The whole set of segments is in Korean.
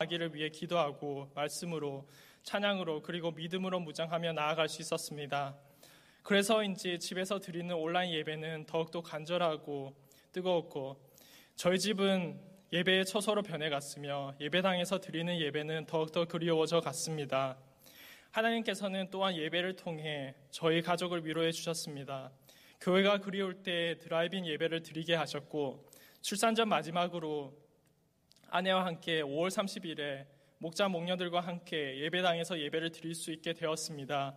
아기를 위해 기도하고 말씀으로 찬양으로 그리고 믿음으로 무장하며 나아갈 수 있었습니다. 그래서인지 집에서 드리는 온라인 예배는 더욱더 간절하고 뜨거웠고 저희 집은 예배의 처소로 변해갔으며 예배당에서 드리는 예배는 더욱더 그리워져 갔습니다. 하나님께서는 또한 예배를 통해 저희 가족을 위로해 주셨습니다. 교회가 그리울 때 드라이빙 예배를 드리게 하셨고 출산 전 마지막으로 아내와 함께 5월 30일에 목자 목녀들과 함께 예배당에서 예배를 드릴 수 있게 되었습니다.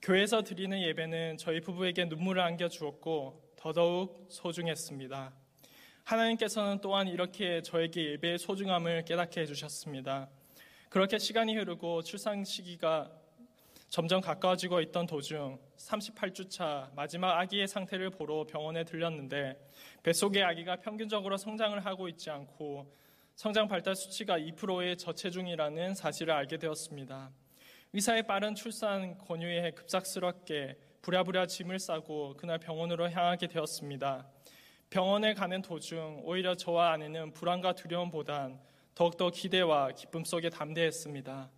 교회에서 드리는 예배는 저희 부부에게 눈물을 안겨 주었고 더더욱 소중했습니다. 하나님께서는 또한 이렇게 저에게 예배의 소중함을 깨닫게 해주셨습니다. 그렇게 시간이 흐르고 출산 시기가 점점 가까워지고 있던 도중 38주차 마지막 아기의 상태를 보러 병원에 들렸는데 뱃속의 아기가 평균적으로 성장을 하고 있지 않고 성장 발달 수치가 2%의 저체중이라는 사실을 알게 되었습니다. 의사의 빠른 출산 권유에 급작스럽게 부랴부랴 짐을 싸고 그날 병원으로 향하게 되었습니다. 병원에 가는 도중 오히려 저와 아내는 불안과 두려움보단 더욱더 기대와 기쁨 속에 담대했습니다.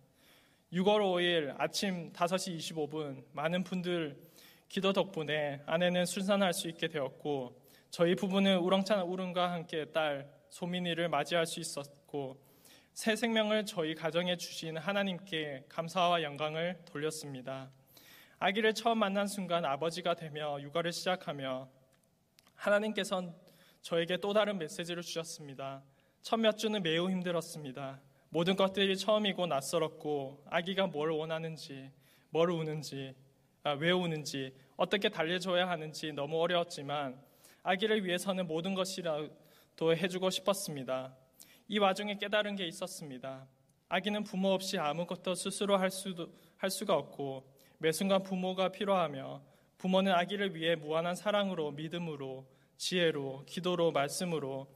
6월 5일 아침 5시 25분 많은 분들 기도 덕분에 아내는 순산할 수 있게 되었고 저희 부부는 우렁찬 울음과 함께 딸 소민이를 맞이할 수 있었고 새 생명을 저희 가정에 주신 하나님께 감사와 영광을 돌렸습니다. 아기를 처음 만난 순간 아버지가 되며 육아를 시작하며 하나님께선 저에게 또 다른 메시지를 주셨습니다. 첫 몇 주는 매우 힘들었습니다. 모든 것들이 처음이고 낯설었고 아기가 뭘 원하는지, 뭘 우는지, 아, 왜 우는지, 어떻게 달래줘야 하는지 너무 어려웠지만 아기를 위해서는 모든 것이라 도 해주고 싶었습니다. 이 와중에 깨달은 게 있었습니다. 아기는 부모 없이 아무것도 스스로 할 수도 할 수가 없고 매 순간 부모가 필요하며 부모는 아기를 위해 무한한 사랑으로 믿음으로 지혜로 기도로 말씀으로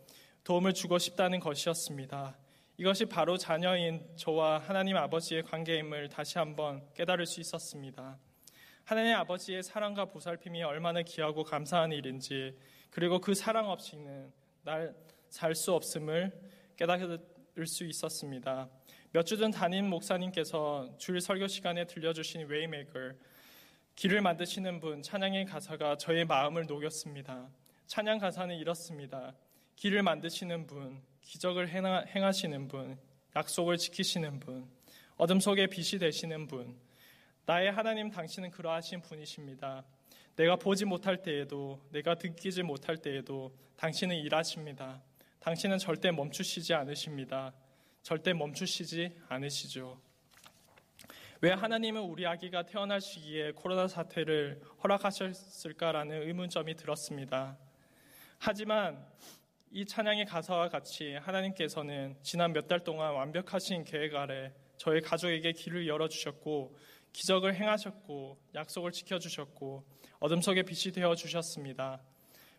도움을 주고 싶다는 것이었습니다. 이것이 바로 자녀인 저와 하나님 아버지의 관계임을 다시 한번 깨달을 수 있었습니다. 하나님 아버지의 사랑과 보살핌이 얼마나 귀하고 감사한 일인지, 그리고 그 사랑 없이는 난 살 수 없음을 깨달을 수 있었습니다. 몇 주 전 담임 목사님께서 주일 설교 시간에 들려주신 Way Maker, 길을 만드시는 분, 찬양의 가사가 저의 마음을 녹였습니다. 찬양 가사는 이렇습니다. 길을 만드시는 분, 기적을 행하시는 분, 약속을 지키시는 분, 어둠 속에 빛이 되시는 분, 나의 하나님 당신은 그러하신 분이십니다. 내가 보지 못할 때에도, 내가 듣기지 못할 때에도 당신은 일하십니다. 당신은 절대 멈추시지 않으십니다. 절대 멈추시지 않으시죠. 왜 하나님은 우리 아기가 태어날 시기에 코로나 사태를 허락하셨을까라는 의문점이 들었습니다. 하지만 이 찬양의 가사와 같이 하나님께서는 지난 몇 달 동안 완벽하신 계획 아래 저희 가족에게 길을 열어주셨고 기적을 행하셨고 약속을 지켜주셨고 어둠 속에 빛이 되어 주셨습니다.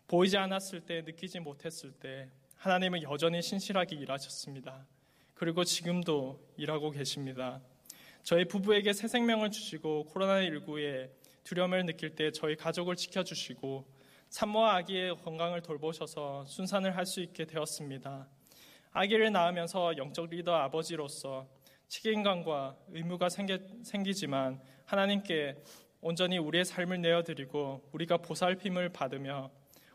보이지 않았을 때 느끼지 못했을 때 하나님은 여전히 신실하게 일하셨습니다. 그리고 지금도 일하고 계십니다. 저희 부부에게 새 생명을 주시고 코로나19에 두려움을 느낄 때 저희 가족을 지켜주시고 산모와 아기의 건강을 돌보셔서 순산을 할 수 있게 되었습니다. 아기를 낳으면서 영적 리더 아버지로서 책임감과 의무가 생기, 지만 하나님께 온전히 우리의 삶을 내어드리고 우리가 보살핌을 받으며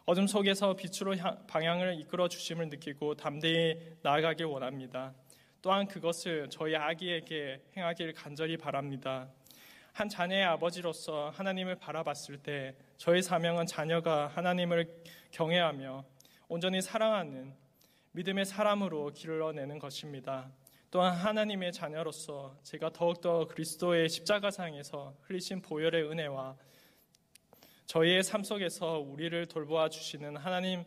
어둠 속에서 빛으로 방향을 이끌어 주심을 느끼고 담대히 나아가길 원합니다. 또한 그것을 저희 아기에게 행하길 간절히 바랍니다. 한 자녀의 아버지로서 하나님을 바라봤을 때 저의 사명은 자녀가 하나님을 경외하며 온전히 사랑하는 믿음의 사람으로 길러내는 것입니다. 또한 하나님의 자녀로서 제가 더욱더 그리스도의 십자가상에서 흘리신 보혈의 은혜와 저희의 삶 속에서 우리를 돌보아 주시는 하나님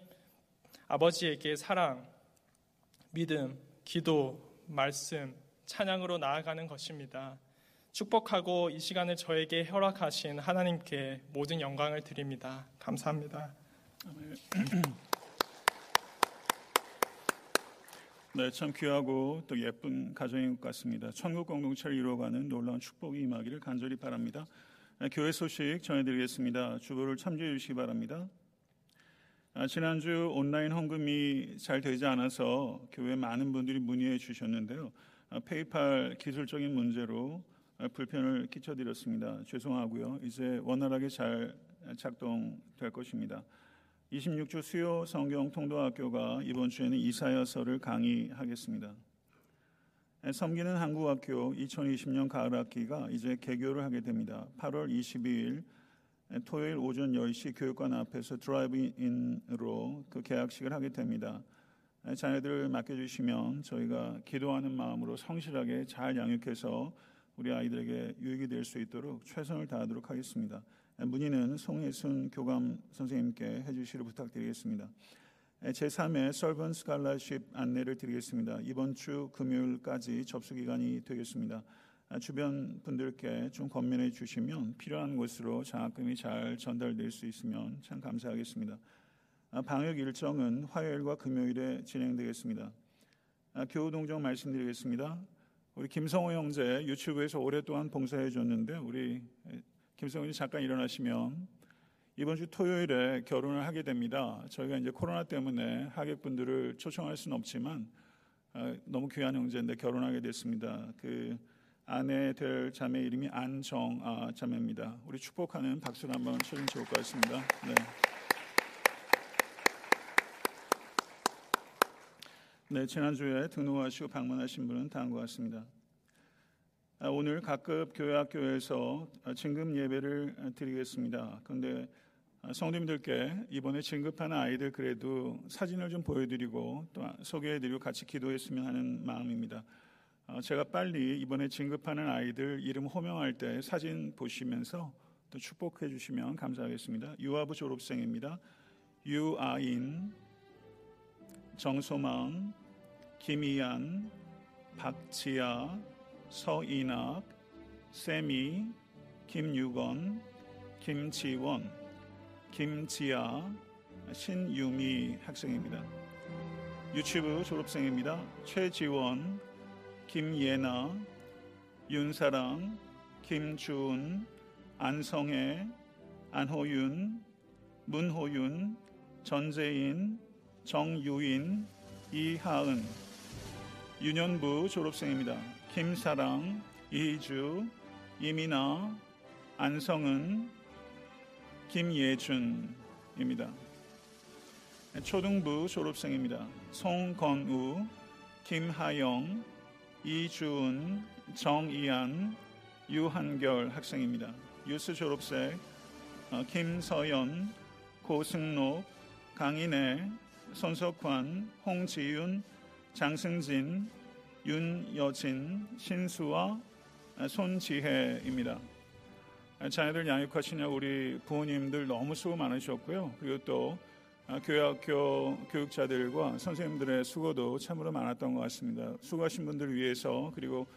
아버지에게 사랑, 믿음, 기도, 말씀, 찬양으로 나아가는 것입니다. 축복하고 이 시간을 저에게 허락하신 하나님께 모든 영광을 드립니다. 감사합니다. 네, 참 귀하고 또 예쁜 가정인 것 같습니다. 천국 공동체를 이루어가는 놀라운 축복이 임하기를 간절히 바랍니다. 네, 교회 소식 전해드리겠습니다. 주보를 참조해 주시기 바랍니다. 아, 지난주 온라인 헌금이 잘 되지 않아서 교회 많은 분들이 문의해 주셨는데요. 페이팔 기술적인 문제로 불편을 끼쳐드렸습니다. 죄송하고요. 이제 원활하게 잘 작동될 것입니다. 26주 수요 성경 통도학교가 이번 주에는 이사야서를 강의하겠습니다. 섬기는 한국학교 2020년 가을 학기가 이제 개교를 하게 됩니다. 8월 22일 토요일 오전 10시 교육관 앞에서 드라이브인으로 그 개학식을 하게 됩니다. 자녀들을 맡겨주시면 저희가 기도하는 마음으로 성실하게 잘 양육해서 우리 아이들에게 유익이 될 수 있도록 최선을 다하도록 하겠습니다. 문의는 송혜순 교감 선생님께 해주시를 부탁드리겠습니다. 제3회 설번 스칼라십 안내를 드리겠습니다. 이번 주 금요일까지 접수 기간이 되겠습니다. 주변 분들께 좀 권면해 주시면 필요한 곳으로 장학금이 잘 전달될 수 있으면 참 감사하겠습니다. 방역 일정은 화요일과 금요일에 진행되겠습니다. 교우 동정 말씀드리겠습니다. 우리 김성호 형제 유튜브에서 오랫동안 봉사해 줬는데 우리 김성훈이 잠깐 일어나시면 이번 주 토요일에 결혼을 하게 됩니다. 저희가 이제 코로나 때문에 하객분들을 초청할 수는 없지만 어, 너무 귀한 형제인데 결혼하게 됐습니다. 그 아내 될 자매 이름이 안정아 자매입니다. 우리 축복하는 박수를 한번 쳐주면 좋을 것 같습니다. 네. 네, 지난주에 등록하시고 방문하신 분은 다음과 같습니다. 아, 오늘 각급 교회 학교에서 진급 예배를 드리겠습니다. 그런데 성도님들께 이번에 진급하는 아이들 그래도 사진을 좀 보여드리고 또 소개해드리고 같이 기도했으면 하는 마음입니다. 아, 제가 빨리 이번에 진급하는 아이들 이름 호명할 때 사진 보시면서 또 축복해 주시면 감사하겠습니다. 유아부 졸업생입니다. 유아인, 정소망, 김희안, 박지아, 서인학, 세미, 김유건, 김지원, 김지아, 신유미 학생입니다. 유치부 졸업생입니다. 최지원, 김예나, 윤사랑, 김주은, 안성애, 안호윤, 문호윤, 전재인, 정유인, 이하은, 유년부 졸업생입니다. 김사랑, 이주, 이민아, 안성은, 김예준입니다. 초등부 졸업생입니다. 송건우, 김하영, 이주은, 정이안, 유한결 학생입니다. 유스 졸업생 어, 김서연, 고승록, 강인혜, 손석환, 홍지윤, 장승진, 윤여진, 신수와 손지혜입니다. 자녀들 양육하시냐 우리 부모님들 너무 수고 많으셨고요. 그리고 또 교회학교 교육자들과 선생님들의 수고도 참으로 많았던 것 같습니다. 수고하신 분들 위해서 그리고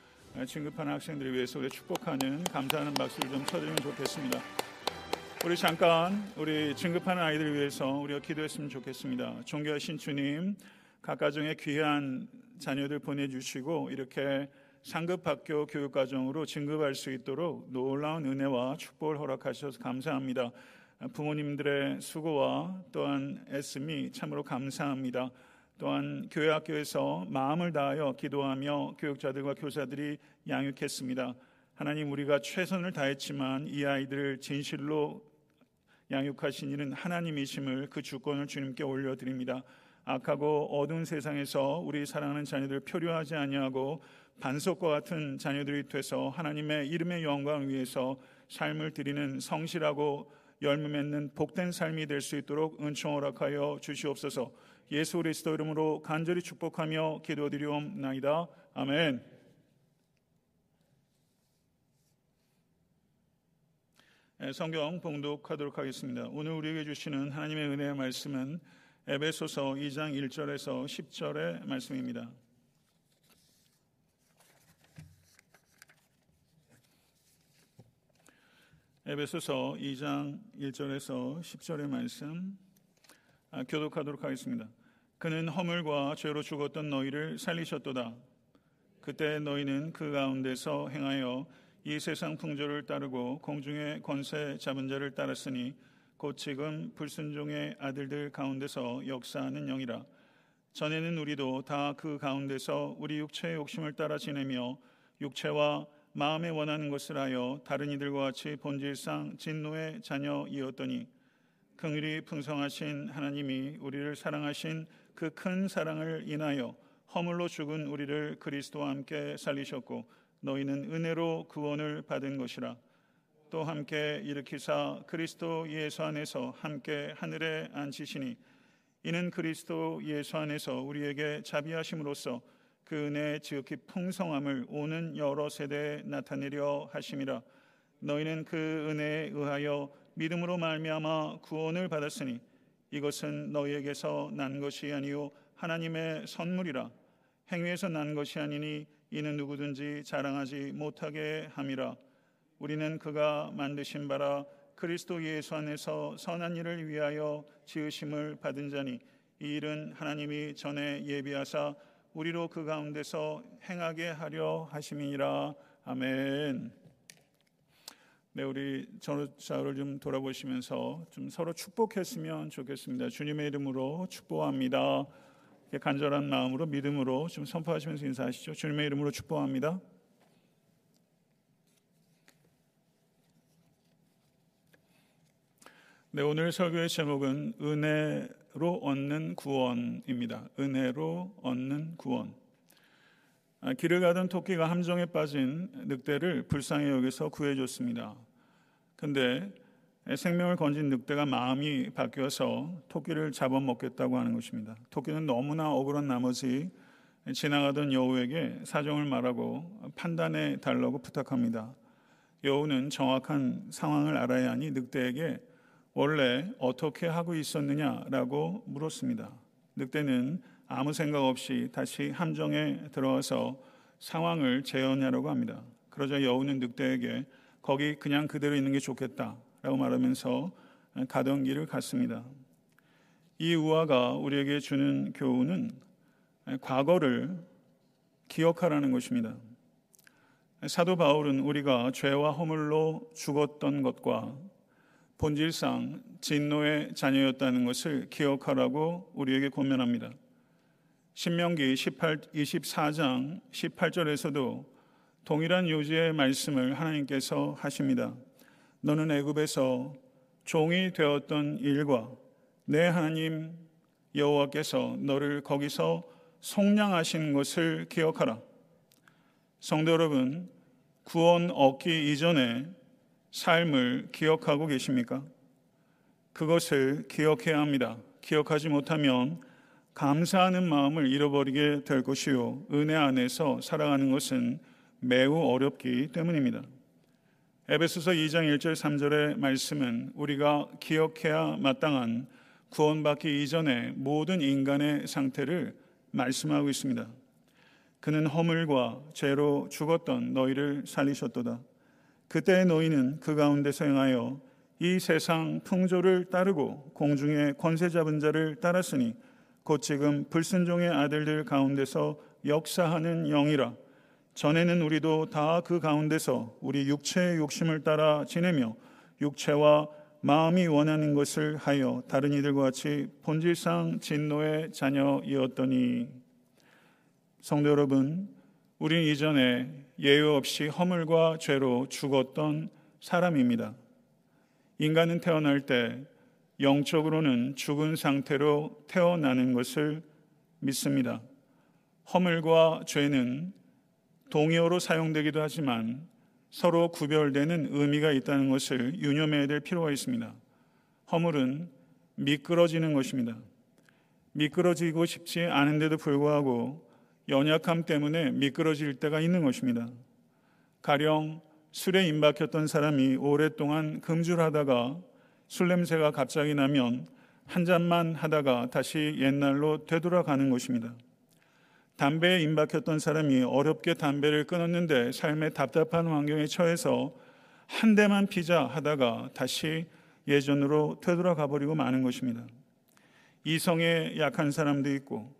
진급하는 학생들을 위해서 우리 축복하는 감사하는 박수를 좀 쳐드리면 좋겠습니다. 우리 잠깐 우리 진급하는 아이들을 위해서 우리가 기도했으면 좋겠습니다. 존귀하신 주님, 각 가정에 귀한 자녀들 보내주시고 이렇게 상급학교 교육과정으로 진급할 수 있도록 놀라운 은혜와 축복을 허락하셔서 감사합니다. 부모님들의 수고와 또한 애씀이 참으로 감사합니다. 또한 교회 학교에서 마음을 다하여 기도하며 교육자들과 교사들이 양육했습니다. 하나님 우리가 최선을 다했지만 이 아이들을 진실로 양육하신 이는 하나님이심을 그 주권을 주님께 올려드립니다. 악하고 어두운 세상에서 우리 사랑하는 자녀들 표류하지 아니하고 반석과 같은 자녀들이 돼서 하나님의 이름의 영광을 위해서 삶을 드리는 성실하고 열매 맺는 복된 삶이 될 수 있도록 은총 허락하여 주시옵소서. 예수 그리스도 이름으로 간절히 축복하며 기도드리옵나이다. 아멘. 네, 성경 봉독하도록 하겠습니다. 오늘 우리에게 주시는 하나님의 은혜의 말씀은 에베소서 2장 1절에서 10절의 말씀입니다. 에베소서 2장 1절에서 10절의 말씀 아, 교독하도록 하겠습니다. 그는 허물과 죄로 죽었던 너희를 살리셨도다. 그때 너희는 그 가운데서 행하여 이 세상 풍조를 따르고 공중의 권세 잡은 자를 따랐으니 곧 지금 불순종의 아들들 가운데서 역사하는 영이라. 전에는 우리도 다 그 가운데서 우리 육체의 욕심을 따라 지내며 육체와 마음에 원하는 것을 하여 다른 이들과 같이 본질상 진노의 자녀이었더니 긍휼이 풍성하신 하나님이 우리를 사랑하신 그 큰 사랑을 인하여 허물로 죽은 우리를 그리스도와 함께 살리셨고 너희는 은혜로 구원을 받은 것이라 또 함께 일으키사 그리스도 예수 안에서 함께 하늘에 앉히시니 이는 그리스도 예수 안에서 우리에게 자비하심으로써 그 은혜의 지극히 풍성함을 오는 여러 세대에 나타내려 하심이라. 너희는 그 은혜에 의하여 믿음으로 말미암아 구원을 받았으니 이것은 너희에게서 난 것이 아니요 하나님의 선물이라. 행위에서 난 것이 아니니 이는 누구든지 자랑하지 못하게 함이라 우리는 그가 만드신 바라 그리스도 예수 안에서 선한 일을 위하여 지으심을 받은 자니 이 일은 하나님이 전에 예비하사 우리로 그 가운데서 행하게 하려 하심이니라 아멘. 네, 우리 전우자를 좀 돌아보시면서 좀 서로 축복했으면 좋겠습니다. 주님의 이름으로 축복합니다. 간절한 마음으로 믿음으로 좀 선포하시면서 인사하시죠. 주님의 이름으로 축복합니다. 네, 오늘 설교의 제목은 은혜로 얻는 구원입니다. 은혜로 얻는 구원. 아, 길을 가던 토끼가 함정에 빠진 늑대를 불쌍히 여기서 구해줬습니다. 근데 생명을 건진 늑대가 마음이 바뀌어서 토끼를 잡아먹겠다고 하는 것입니다. 토끼는 너무나 억울한 나머지 지나가던 여우에게 사정을 말하고 판단해 달라고 부탁합니다. 여우는 정확한 상황을 알아야 하니 늑대에게 원래 어떻게 하고 있었느냐라고 물었습니다. 늑대는 아무 생각 없이 다시 함정에 들어와서 상황을 재현하려고 합니다. 그러자 여우는 늑대에게 거기 그냥 그대로 있는 게 좋겠다라고 말하면서 가던 길을 갔습니다. 이 우화가 우리에게 주는 교훈은 과거를 기억하라는 것입니다. 사도 바울은 우리가 죄와 허물로 죽었던 것과 본질상 진노의 자녀였다는 것을 기억하라고 우리에게 권면합니다. 신명기 18, 24장 18절에서도 동일한 요지의 말씀을 하나님께서 하십니다. 너는 애굽에서 종이 되었던 일과 내 하나님 여호와께서 너를 거기서 속량하신 것을 기억하라. 성도 여러분, 구원 얻기 이전에 삶을 기억하고 계십니까? 그것을 기억해야 합니다. 기억하지 못하면 감사하는 마음을 잃어버리게 될 것이요. 은혜 안에서 살아가는 것은 매우 어렵기 때문입니다. 에베소서 2장 1절 3절의 말씀은 우리가 기억해야 마땅한 구원받기 이전의 모든 인간의 상태를 말씀하고 있습니다. 그는 허물과 죄로 죽었던 너희를 살리셨도다. 그때 너희는 그 가운데서 행하여 이 세상 풍조를 따르고 공중의 권세 잡은 자를 따랐으니 곧 지금 불순종의 아들들 가운데서 역사하는 영이라. 전에는 우리도 다 그 가운데서 우리 육체의 욕심을 따라 지내며 육체와 마음이 원하는 것을 하여 다른 이들과 같이 본질상 진노의 자녀이었더니. 성도 여러분 우린 이전에 예외 없이 허물과 죄로 죽었던 사람입니다. 인간은 태어날 때 영적으로는 죽은 상태로 태어나는 것을 믿습니다. 허물과 죄는 동의어로 사용되기도 하지만 서로 구별되는 의미가 있다는 것을 유념해야 될 필요가 있습니다. 허물은 미끄러지는 것입니다. 미끄러지고 싶지 않은데도 불구하고 연약함 때문에 미끄러질 때가 있는 것입니다. 가령 술에 임박혔던 사람이 오랫동안 금줄하다가 술 냄새가 갑자기 나면 한 잔만 하다가 다시 옛날로 되돌아가는 것입니다. 담배에 임박혔던 사람이 어렵게 담배를 끊었는데 삶의 답답한 환경에 처해서 한 대만 피자 하다가 다시 예전으로 되돌아가 버리고 마는 것입니다. 이성에 약한 사람도 있고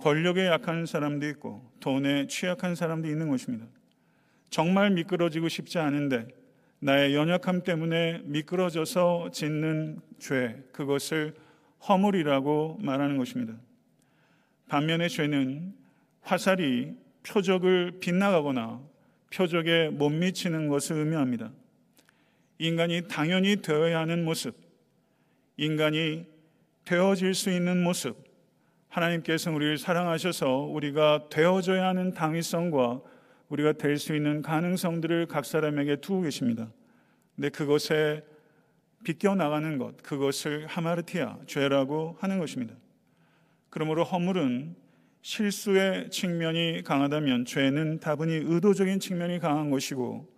권력에 약한 사람도 있고 돈에 취약한 사람도 있는 것입니다. 정말 미끄러지고 싶지 않은데 나의 연약함 때문에 미끄러져서 짓는 죄, 그것을 허물이라고 말하는 것입니다. 반면에 죄는 화살이 표적을 빗나가거나 표적에 못 미치는 것을 의미합니다. 인간이 당연히 되어야 하는 모습, 인간이 되어질 수 있는 모습, 하나님께서 우리를 사랑하셔서 우리가 되어져야 하는 당위성과 우리가 될 수 있는 가능성들을 각 사람에게 두고 계십니다. 근데 그것에 비껴 나가는 것, 그것을 하마르티아, 죄라고 하는 것입니다. 그러므로 허물은 실수의 측면이 강하다면 죄는 다분히 의도적인 측면이 강한 것이고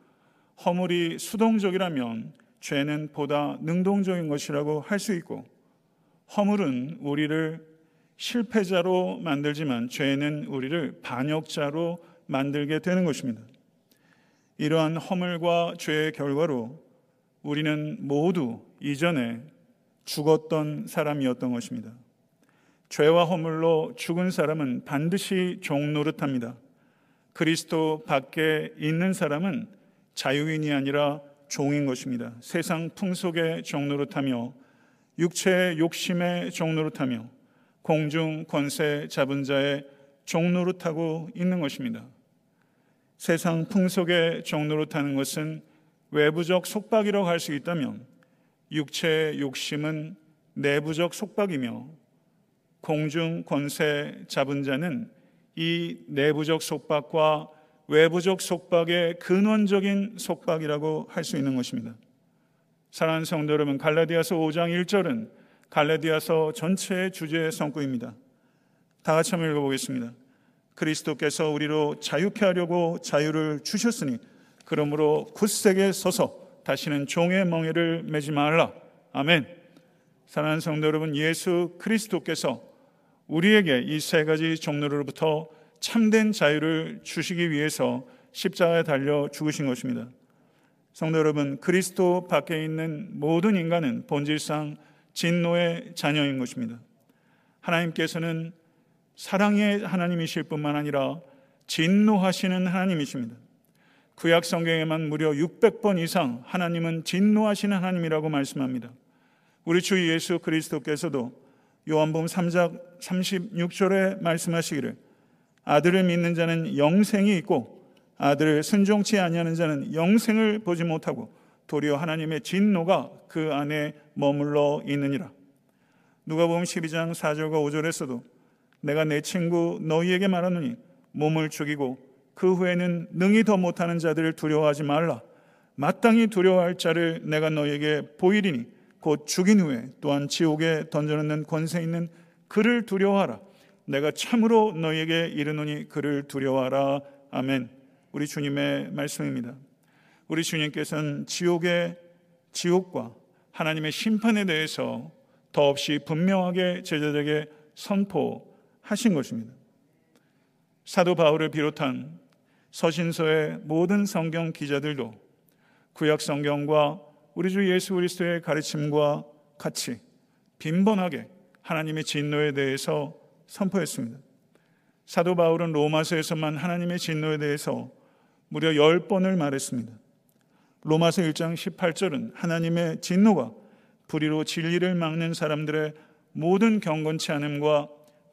허물이 수동적이라면 죄는 보다 능동적인 것이라고 할 수 있고 허물은 우리를 실패자로 만들지만 죄는 우리를 반역자로 만들게 되는 것입니다. 이러한 허물과 죄의 결과로 우리는 모두 이전에 죽었던 사람이었던 것입니다. 죄와 허물로 죽은 사람은 반드시 종 노릇합니다. 그리스도 밖에 있는 사람은 자유인이 아니라 종인 것입니다. 세상 풍속의 종 노릇하며 육체의 욕심의 종 노릇하며 공중 권세 잡은 자의 종 노릇하고 있는 것입니다. 세상 풍속의 종 노릇하는 것은 외부적 속박이라고 할 수 있다면 육체의 욕심은 내부적 속박이며 공중 권세 잡은 자는 이 내부적 속박과 외부적 속박의 근원적인 속박이라고 할 수 있는 것입니다. 사랑하는 성도 여러분, 갈라디아서 5장 1절은 갈라디아서 전체의 주제의 성구입니다. 다 같이 한번 읽어보겠습니다. 그리스도께서 우리로 자유케 하려고 자유를 주셨으니 그러므로 굳세게 서서 다시는 종의 멍에를 매지 말라. 아멘. 사랑하는 성도 여러분, 예수 그리스도께서 우리에게 이 세 가지 종로로부터 참된 자유를 주시기 위해서 십자가에 달려 죽으신 것입니다. 성도 여러분, 그리스도 밖에 있는 모든 인간은 본질상 진노의 자녀인 것입니다. 하나님께서는 사랑의 하나님이실 뿐만 아니라 진노하시는 하나님이십니다. 구약 성경에만 무려 600번 이상 하나님은 진노하시는 하나님이라고 말씀합니다. 우리 주 예수 그리스도께서도 요한복음 3장 36절에 말씀하시기를 아들을 믿는 자는 영생이 있고 아들을 순종치 아니하는 자는 영생을 보지 못하고 도리어 하나님의 진노가 그 안에 머물러 있느니라. 누가복음 12장 4절과 5절에서도 내가 내 친구 너희에게 말하노니 몸을 죽이고 그 후에는 능히 더 못하는 자들을 두려워하지 말라. 마땅히 두려워할 자를 내가 너희에게 보이리니 곧 죽인 후에 또한 지옥에 던져놓는 권세 있는 그를 두려워하라. 내가 참으로 너희에게 이르노니 그를 두려워하라. 아멘. 우리 주님의 말씀입니다. 우리 주님께서는 지옥의 지옥과 하나님의 심판에 대해서 더없이 분명하게 제자들에게 선포하신 것입니다. 사도 바울을 비롯한 서신서의 모든 성경 기자들도 구약 성경과 우리 주 예수 그리스도의 가르침과 같이 빈번하게 하나님의 진노에 대해서 선포했습니다. 사도 바울은 로마서에서만 하나님의 진노에 대해서 무려 10번을 말했습니다. 로마서 1장 18절은 하나님의 진노가 불의로 진리를 막는 사람들의 모든 경건치 않음과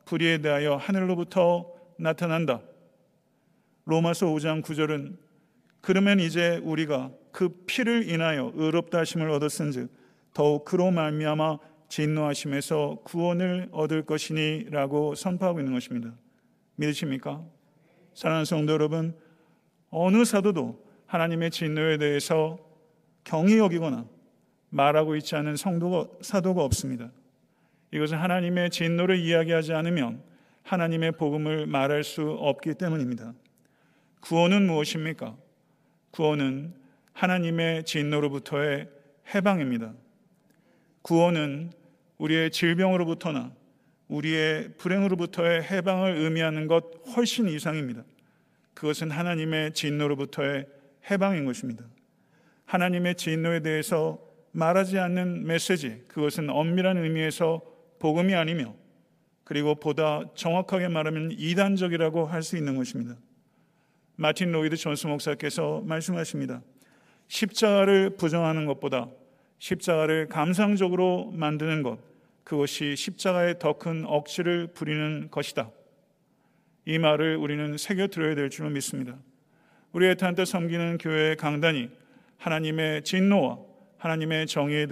불의에 대하여 하늘로부터 나타난다. 로마서 5장 9절은 그러면 이제 우리가 그 피를 인하여 의롭다 하심을 얻었은즉 더욱 그로 말미암아 진노하심에서 구원을 얻을 것이니라고 선포하고 있는 것입니다. 믿으십니까? 사랑하는 성도 여러분, 어느 사도도 하나님의 진노에 대해서 경히 여기거나 말하고 있지 않은 성도가 사도가 없습니다. 이것은 하나님의 진노를 이야기하지 않으면 하나님의 복음을 말할 수 없기 때문입니다. 구원은 무엇입니까? 구원은 하나님의 진노로부터의 해방입니다. 구원은 우리의 질병으로부터나 우리의 불행으로부터의 해방을 의미하는 것 훨씬 이상입니다. 그것은 하나님의 진노로부터의 해방인 것입니다. 하나님의 진노에 대해서 말하지 않는 메시지, 그것은 엄밀한 의미에서 복음이 아니며 그리고 보다 정확하게 말하면 이단적이라고 할 수 있는 것입니다. 마틴 로이드 존스 목사께서 말씀하십니다. 십자가를 부정하는 것보다 십자가를 감상적으로 만드는 것, 그것이 십자가의 더큰 억지를 부리는 것이다. 이 말을 우리는 새겨 들어야 될 줄로 믿습니다. 우리 애타한테 섬기는 교회의 강단이 하나님의 진노와 하나님의 정의에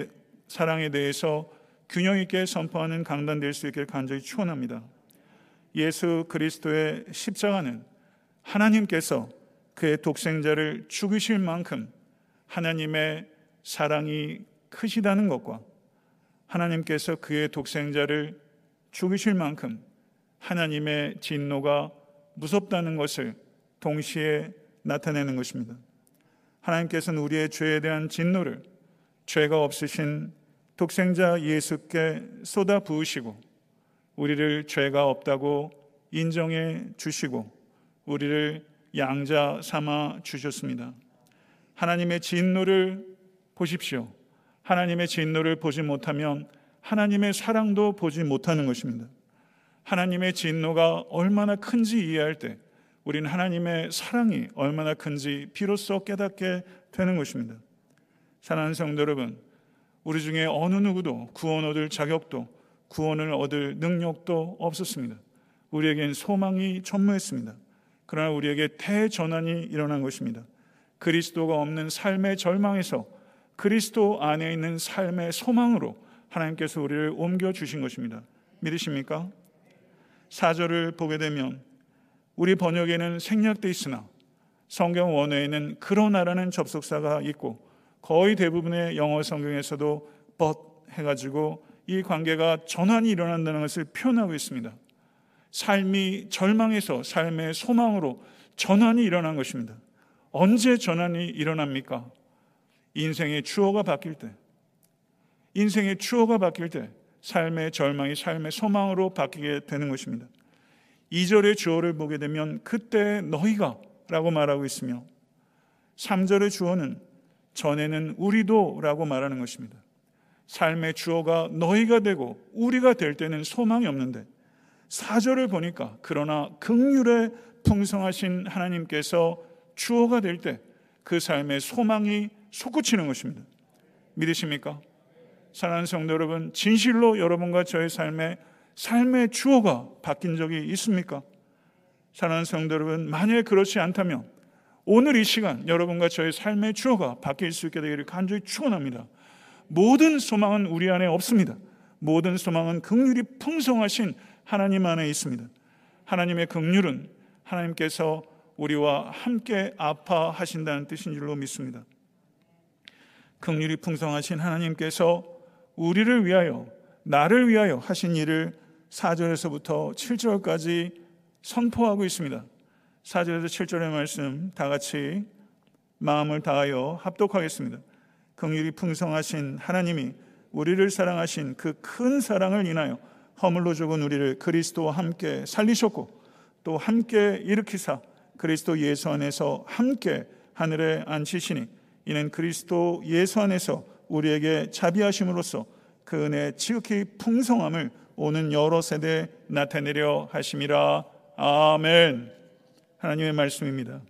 사랑에 대해서 균형 있게 선포하는 강단 될 수 있길 간절히 축원합니다. 예수 그리스도의 십자가는 하나님께서 그의 독생자를 죽이실 만큼 하나님의 사랑이 크시다는 것과 하나님께서 그의 독생자를 죽이실 만큼 하나님의 진노가 무섭다는 것을 동시에 나타내는 것입니다. 하나님께서는 우리의 죄에 대한 진노를 죄가 없으신 독생자 예수께 쏟아 부으시고 우리를 죄가 없다고 인정해 주시고 우리를 양자 삼아 주셨습니다. 하나님의 진노를 보십시오. 하나님의 진노를 보지 못하면 하나님의 사랑도 보지 못하는 것입니다. 하나님의 진노가 얼마나 큰지 이해할 때 우리는 하나님의 사랑이 얼마나 큰지 비로소 깨닫게 되는 것입니다. 사랑하는 성도 여러분, 우리 중에 어느 누구도 구원 얻을 자격도 구원을 얻을 능력도 없었습니다. 우리에겐 소망이 전무했습니다. 그러나 우리에게 대전환이 일어난 것입니다. 그리스도가 없는 삶의 절망에서 그리스도 안에 있는 삶의 소망으로 하나님께서 우리를 옮겨 주신 것입니다. 믿으십니까? 사절을 보게 되면 우리 번역에는 생략돼 있으나 성경 원어에는 그러나라는 접속사가 있고 거의 대부분의 영어 성경에서도 but 해가지고 이 관계가 전환이 일어난다는 것을 표현하고 있습니다. 삶이 절망에서 삶의 소망으로 전환이 일어난 것입니다. 언제 전환이 일어납니까? 인생의 추호가 바뀔 때, 인생의 추호가 바뀔 때, 삶의 절망이 삶의 소망으로 바뀌게 되는 것입니다. 2절의 주어를 보게 되면 그때 너희가 라고 말하고 있으며 3절의 주어는 전에는 우리도 라고 말하는 것입니다. 삶의 주어가 너희가 되고 우리가 될 때는 소망이 없는데 4절을 보니까 그러나 극률에 풍성하신 하나님께서 주어가 될 때 그 삶의 소망이 솟구치는 것입니다. 믿으십니까? 사랑하는 성도 여러분, 진실로 여러분과 저의 삶에 삶의 주어가 바뀐 적이 있습니까? 사랑하는 성도 여러분, 만약 그렇지 않다면 오늘 이 시간 여러분과 저의 삶의 주어가 바뀔 수 있게 되기를 간절히 축원합니다. 모든 소망은 우리 안에 없습니다. 모든 소망은 극률이 풍성하신 하나님 안에 있습니다. 하나님의 극률은 하나님께서 우리와 함께 아파하신다는 뜻인 줄로 믿습니다. 극률이 풍성하신 하나님께서 우리를 위하여 나를 위하여 하신 일을 4절에서부터 7절까지 선포하고 있습니다. 4절에서 7절의 말씀 다 같이 마음을 다하여 합독하겠습니다. 긍휼이 풍성하신 하나님이 우리를 사랑하신 그 큰 사랑을 인하여 허물로 죽은 우리를 그리스도와 함께 살리셨고 또 함께 일으키사 그리스도 예수 안에서 함께 하늘에 앉히시니 이는 그리스도 예수 안에서 우리에게 자비하심으로써 그 은혜 지극히 풍성함을 오는 여러 세대에 나타내려 하심이라 아멘. 하나님의 말씀입니다.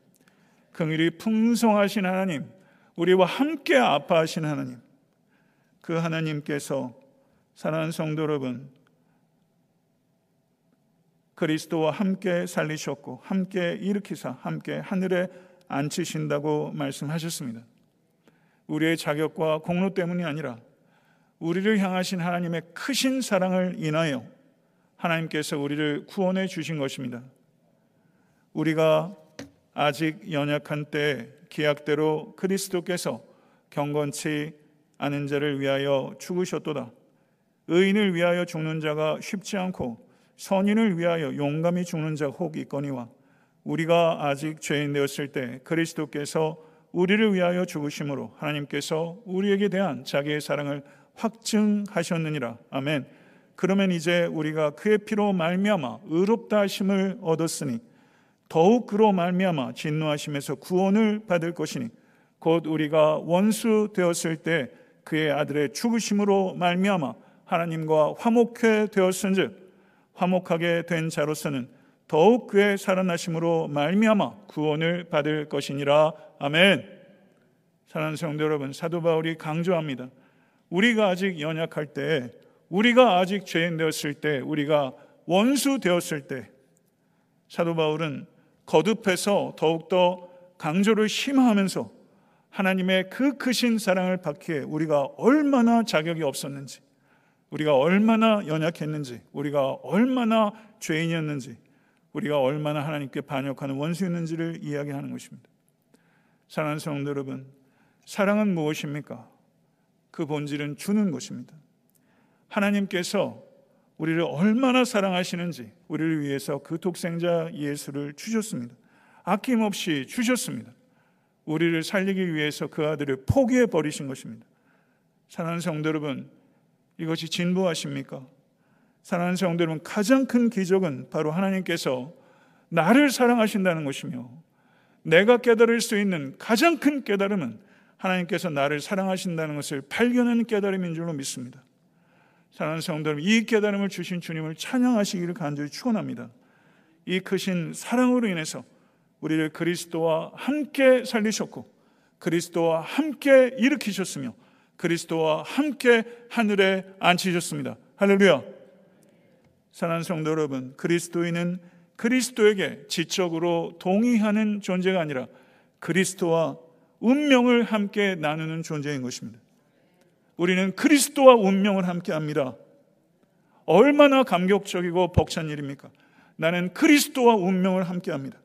긍휼이 풍성하신 하나님, 우리와 함께 아파하신 하나님, 그 하나님께서 사랑하는 성도 여러분, 그리스도와 함께 살리셨고 함께 일으키사 함께 하늘에 앉히신다고 말씀하셨습니다. 우리의 자격과 공로 때문이 아니라 우리를 향하신 하나님의 크신 사랑을 인하여 하나님께서 우리를 구원해 주신 것입니다. 우리가 아직 연약한 때 기약대로 그리스도께서 경건치 않은 자를 위하여 죽으셨도다. 의인을 위하여 죽는 자가 쉽지 않고 선인을 위하여 용감히 죽는 자 혹 있거니와 우리가 아직 죄인 되었을 때 그리스도께서 우리를 위하여 죽으심으로 하나님께서 우리에게 대한 자기의 사랑을 확증하셨느니라. 아멘. 그러면 이제 우리가 그의 피로 말미암아 의롭다 하심을 얻었으니 더욱 그로 말미암아 진노하심에서 구원을 받을 것이니 곧 우리가 원수 되었을 때 그의 아들의 죽으심으로 말미암아 하나님과 화목해 되었은즉 화목하게 된 자로서는 더욱 그의 살아나심으로 말미암아 구원을 받을 것이니라 아멘. 사랑하는 성도 여러분, 사도 바울이 강조합니다. 우리가 아직 연약할 때, 우리가 아직 죄인 되었을 때, 우리가 원수 되었을 때, 사도 바울은 거듭해서 더욱더 강조를 심화하면서 하나님의 그 크신 사랑을 받기에 우리가 얼마나 자격이 없었는지, 우리가 얼마나 연약했는지, 우리가 얼마나 죄인이었는지, 우리가 얼마나 하나님께 반역하는 원수였는지를 이야기하는 것입니다. 사랑하는 성도 여러분, 사랑은 무엇입니까? 그 본질은 주는 것입니다. 하나님께서 우리를 얼마나 사랑하시는지 우리를 위해서 그 독생자 예수를 주셨습니다. 아낌없이 주셨습니다. 우리를 살리기 위해서 그 아들을 포기해 버리신 것입니다. 사랑하는 성도 여러분, 이것이 진부하십니까? 사랑하는 성도 여러분, 가장 큰 기적은 바로 하나님께서 나를 사랑하신다는 것이며 내가 깨달을 수 있는 가장 큰 깨달음은 하나님께서 나를 사랑하신다는 것을 발견하는 깨달음인 줄로 믿습니다. 사랑하는 성도 여러분, 이 깨달음을 주신 주님을 찬양하시기를 간절히 축원합니다. 이 크신 사랑으로 인해서 우리를 그리스도와 함께 살리셨고 그리스도와 함께 일으키셨으며 그리스도와 함께 하늘에 앉히셨습니다. 할렐루야. 사랑하는 성도 여러분, 그리스도인은 그리스도에게 지적으로 동의하는 존재가 아니라 그리스도와 운명을 함께 나누는 존재인 것입니다. 우리는 그리스도와 운명을 함께 합니다. 얼마나 감격적이고 벅찬 일입니까? 나는 그리스도와 운명을 함께 합니다.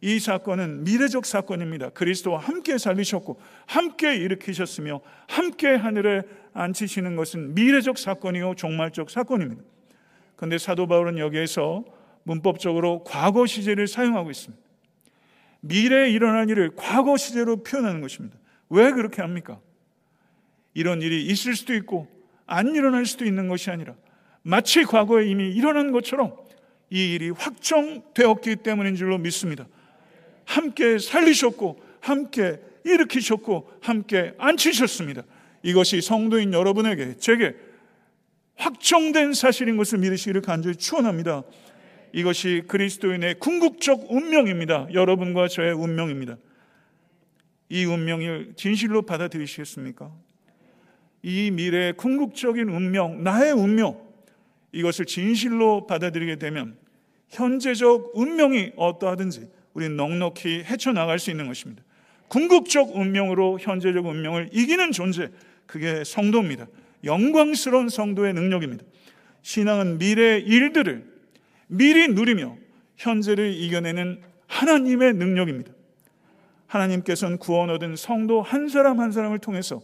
이 사건은 미래적 사건입니다. 그리스도와 함께 살리셨고 함께 일으키셨으며 함께 하늘에 앉히시는 것은 미래적 사건이요 종말적 사건입니다. 그런데 사도 바울은 여기에서 문법적으로 과거 시제를 사용하고 있습니다. 미래에 일어날 일을 과거 시제로 표현하는 것입니다. 왜 그렇게 합니까? 이런 일이 있을 수도 있고 안 일어날 수도 있는 것이 아니라 마치 과거에 이미 일어난 것처럼 이 일이 확정되었기 때문인 줄로 믿습니다. 함께 살리셨고 함께 일으키셨고 함께 앉히셨습니다. 이것이 성도인 여러분에게 제게 확정된 사실인 것을 믿으시기를 간절히 축원합니다. 이것이 그리스도인의 궁극적 운명입니다. 여러분과 저의 운명입니다. 이 운명을 진실로 받아들이시겠습니까? 이 미래의 궁극적인 운명, 나의 운명, 이것을 진실로 받아들이게 되면 현재적 운명이 어떠하든지 우리는 넉넉히 헤쳐나갈 수 있는 것입니다. 궁극적 운명으로 현재적 운명을 이기는 존재, 그게 성도입니다. 영광스러운 성도의 능력입니다. 신앙은 미래의 일들을 미리 누리며 현재를 이겨내는 하나님의 능력입니다. 하나님께서는 구원 얻은 성도 한 사람 한 사람을 통해서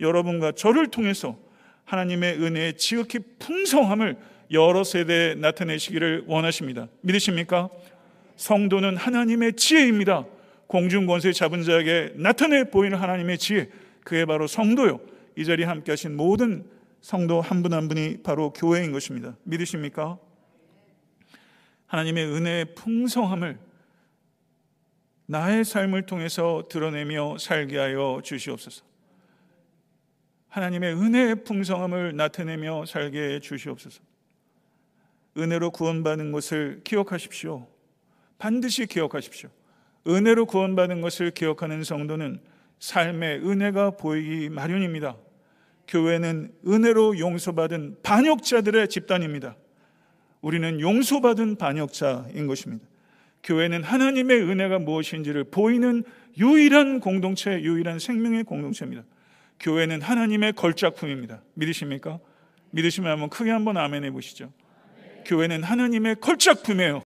여러분과 저를 통해서 하나님의 은혜의 지극히 풍성함을 여러 세대에 나타내시기를 원하십니다. 믿으십니까? 성도는 하나님의 지혜입니다. 공중 권세 잡은 자에게 나타내 보이는 하나님의 지혜, 그게 바로 성도요. 이 자리에 함께 하신 모든 성도 한 분한 한 분이 바로 교회인 것입니다. 믿으십니까? 하나님의 은혜의 풍성함을 나의 삶을 통해서 드러내며 살게 하여 주시옵소서. 하나님의 은혜의 풍성함을 나타내며 살게 해 주시옵소서. 은혜로 구원받는 것을 기억하십시오. 반드시 기억하십시오. 은혜로 구원받은 것을 기억하는 성도는 삶의 은혜가 보이기 마련입니다. 교회는 은혜로 용서받은 반역자들의 집단입니다. 우리는 용서받은 반역자인 것입니다. 교회는 하나님의 은혜가 무엇인지를 보이는 유일한 공동체, 유일한 생명의 공동체입니다. 교회는 하나님의 걸작품입니다. 믿으십니까? 믿으시면 한번 크게 한번 아멘 해보시죠. 교회는 하나님의 걸작품이에요.